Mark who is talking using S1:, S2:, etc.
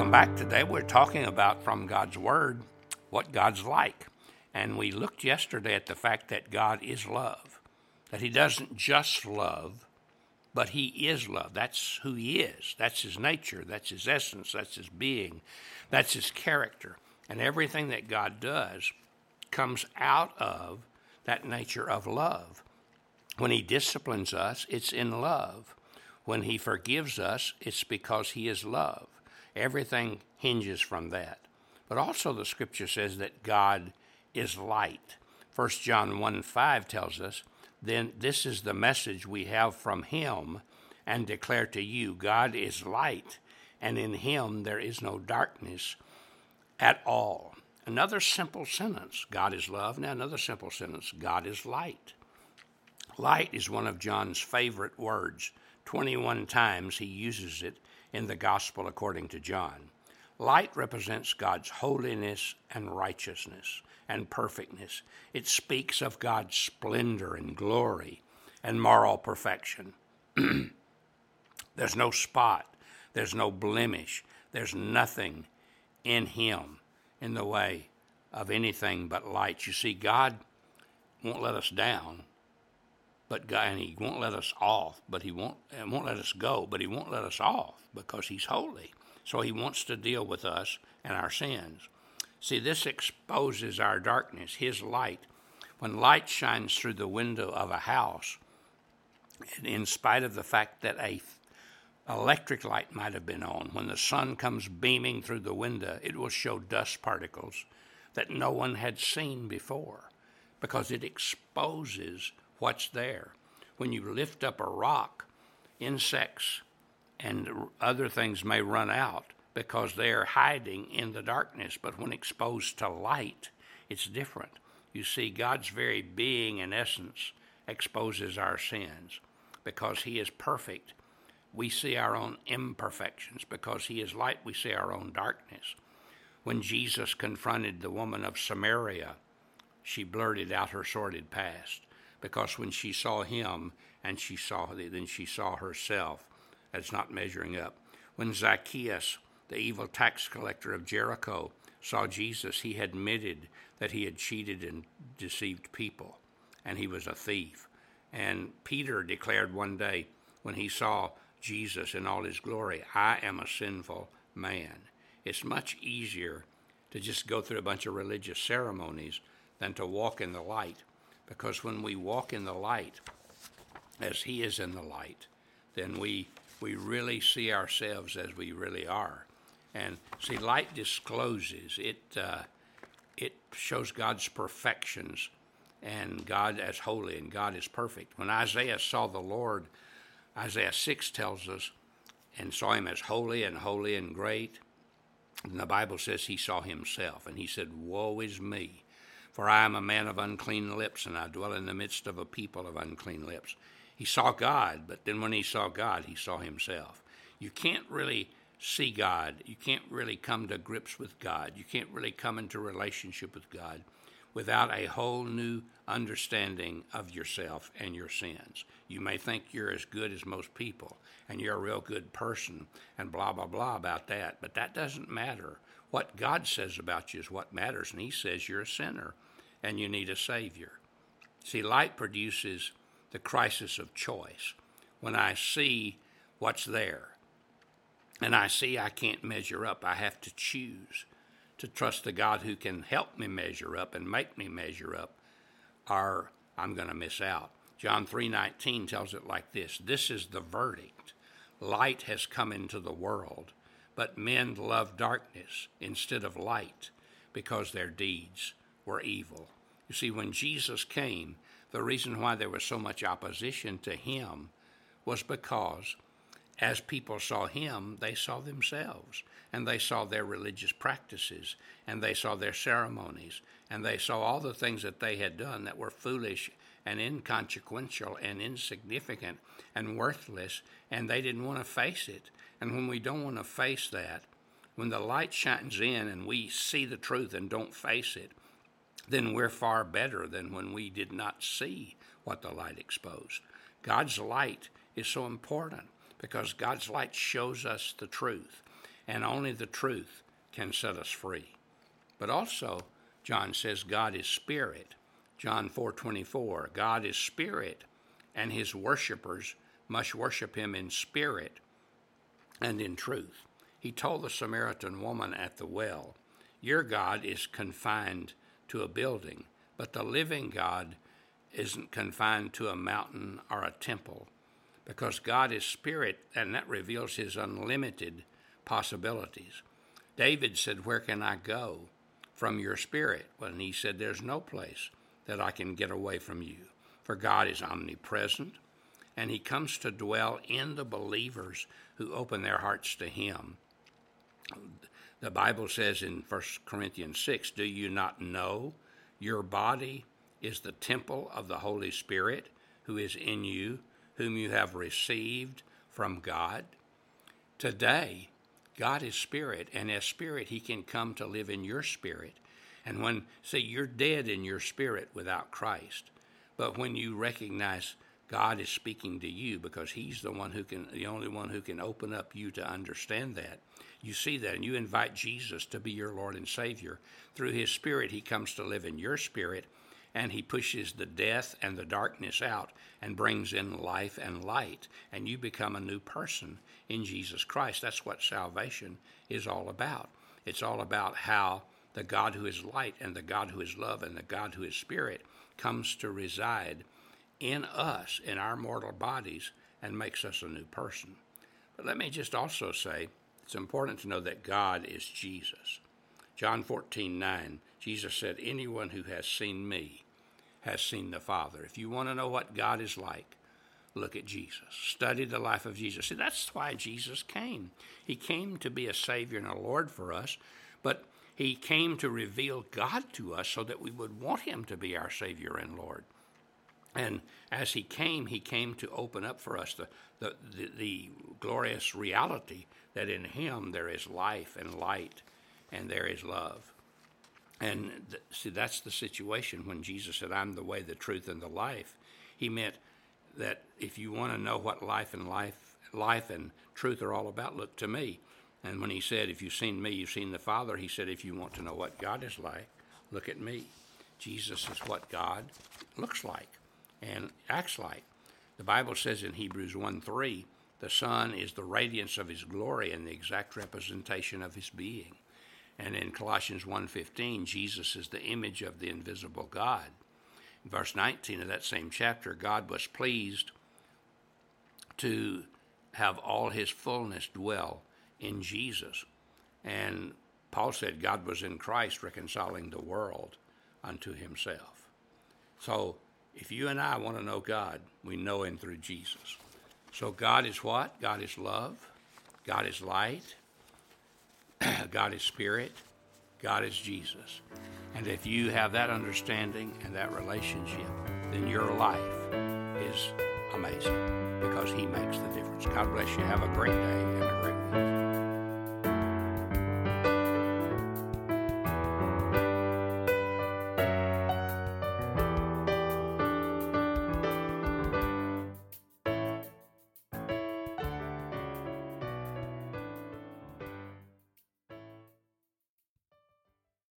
S1: Welcome back. Today we're talking about from God's Word what God's like. And we looked yesterday at the fact that God is love, that He doesn't just love, but He is love. That's who He is. That's His nature. That's His essence. That's His being. That's His character. And everything that God does comes out of that nature of love. When He disciplines us, it's in love. When He forgives us, it's because He is love. Everything hinges from that. But also, the scripture says that God is light. 1 John 1 5 tells us, Then this is the message we have from Him and declare to you God is light, and in Him there is no darkness at all. Another simple sentence God is love. Now, another simple sentence God is light. Light is one of John's favorite words. 21 times he uses it in the Gospel according to John. Light represents God's holiness and righteousness and perfectness. It speaks of God's splendor and glory and moral perfection. there's no spot, there's no blemish, there's nothing in Him in the way of anything but light. You see, God won't let us down, but God, and He won't let us off, but He won't, and won't let us go, but He won't let us off because He's holy. So He wants to deal with us and our sins. See, this exposes our darkness, His light. When light shines through the window of a house, and in spite of the fact that a electric light might have been on, when the sun comes beaming through the window, it will show dust particles that no one had seen before because it exposes what's there. When you lift up a rock, insects and other things may run out because they are hiding in the darkness. But when exposed to light, it's different. You see, God's very being and essence exposes our sins. Because He is perfect, we see our own imperfections. Because He is light, we see our own darkness. When Jesus confronted the woman of Samaria, she blurted out her sordid past. Because when she saw Him and she saw, then she saw herself as not measuring up. When Zacchaeus the evil tax collector of Jericho saw Jesus, he admitted that he had cheated and deceived people, and he was a thief. And Peter declared one day when he saw Jesus in all his glory, I am a sinful man. It's much easier to just go through a bunch of religious ceremonies than to walk in the light. Because when we walk in the light, as He is in the light, then we, we really see ourselves as we really are. And see, light discloses it. Uh, it shows God's perfections, and God as holy, and God is perfect. When Isaiah saw the Lord, Isaiah six tells us, and saw him as holy and holy and great. And the Bible says he saw himself, and he said, "Woe is me, for I am a man of unclean lips, and I dwell in the midst of a people of unclean lips." He saw God, but then when he saw God, he saw himself. You can't really see God. You can't really come to grips with God. You can't really come into relationship with God without a whole new understanding of yourself and your sins. You may think you're as good as most people and you're a real good person and blah, blah, blah about that, but that doesn't matter. What God says about you is what matters, and He says you're a sinner and you need a Savior. See, light produces the crisis of choice. When I see what's there, and I see I can't measure up. I have to choose to trust the God who can help me measure up and make me measure up, or I'm going to miss out. John 3:19 tells it like this: This is the verdict. Light has come into the world, but men love darkness instead of light because their deeds were evil. You see, when Jesus came, the reason why there was so much opposition to him was because as people saw him, they saw themselves, and they saw their religious practices, and they saw their ceremonies, and they saw all the things that they had done that were foolish and inconsequential and insignificant and worthless, and they didn't want to face it. And when we don't want to face that, when the light shines in and we see the truth and don't face it, then we're far better than when we did not see what the light exposed. God's light is so important because God's light shows us the truth. and only the truth can set us free. But also, John says God is spirit. John 4:24, God is spirit, and his worshipers must worship him in spirit and in truth. He told the Samaritan woman at the well, Your God is confined to a building, but the living God isn't confined to a mountain or a temple, because God is spirit, and that reveals his unlimited possibilities. David said, Where can I go from your spirit? And he said, There's no place that I can get away from you, for God is omnipresent, and he comes to dwell in the believers who open their hearts to him. The Bible says in 1 Corinthians 6 Do you not know your body is the temple of the Holy Spirit who is in you, whom you have received from God? Today, God is spirit, and as spirit, he can come to live in your spirit. And when, see, you're dead in your spirit without Christ. But when you recognize God is speaking to you because He's the one who can, the only one who can open up you to understand that. You see that, and you invite Jesus to be your Lord and Savior. Through His Spirit, He comes to live in your spirit, and He pushes the death and the darkness out and brings in life and light, and you become a new person in Jesus Christ. That's what salvation is all about. It's all about how the God who is light and the God who is love and the God who is spirit comes to reside in us, in our mortal bodies, and makes us a new person. But let me just also say it's important to know that God is Jesus. John 14, 9, Jesus said, Anyone who has seen me has seen the Father. If you want to know what God is like, look at Jesus. Study the life of Jesus. See, that's why Jesus came. He came to be a Savior and a Lord for us, but He came to reveal God to us so that we would want Him to be our Savior and Lord. And as he came, he came to open up for us the, the, the, the, glorious reality that in him there is life and light and there is love. And th- see, that's the situation when Jesus said, I'm the way, the truth, and the life. He meant that if you want to know what life and life, life and truth are all about, look to me. And when he said, If you've seen me, you've seen the Father, he said, If you want to know what God is like, look at me. Jesus is what God looks like and acts like. The Bible says in Hebrews 1 3, the Son is the radiance of his glory and the exact representation of his being. And in Colossians 1:15, Jesus is the image of the invisible God. In verse 19 of that same chapter, God was pleased to have all his fullness dwell in Jesus. And Paul said God was in Christ reconciling the world unto himself. So if you and I want to know God, we know Him through Jesus. So God is what? God is love. God is light. God is spirit. God is Jesus. And if you have that understanding and that relationship, then your life is amazing because He makes the difference. God bless you. Have a great day and a great week.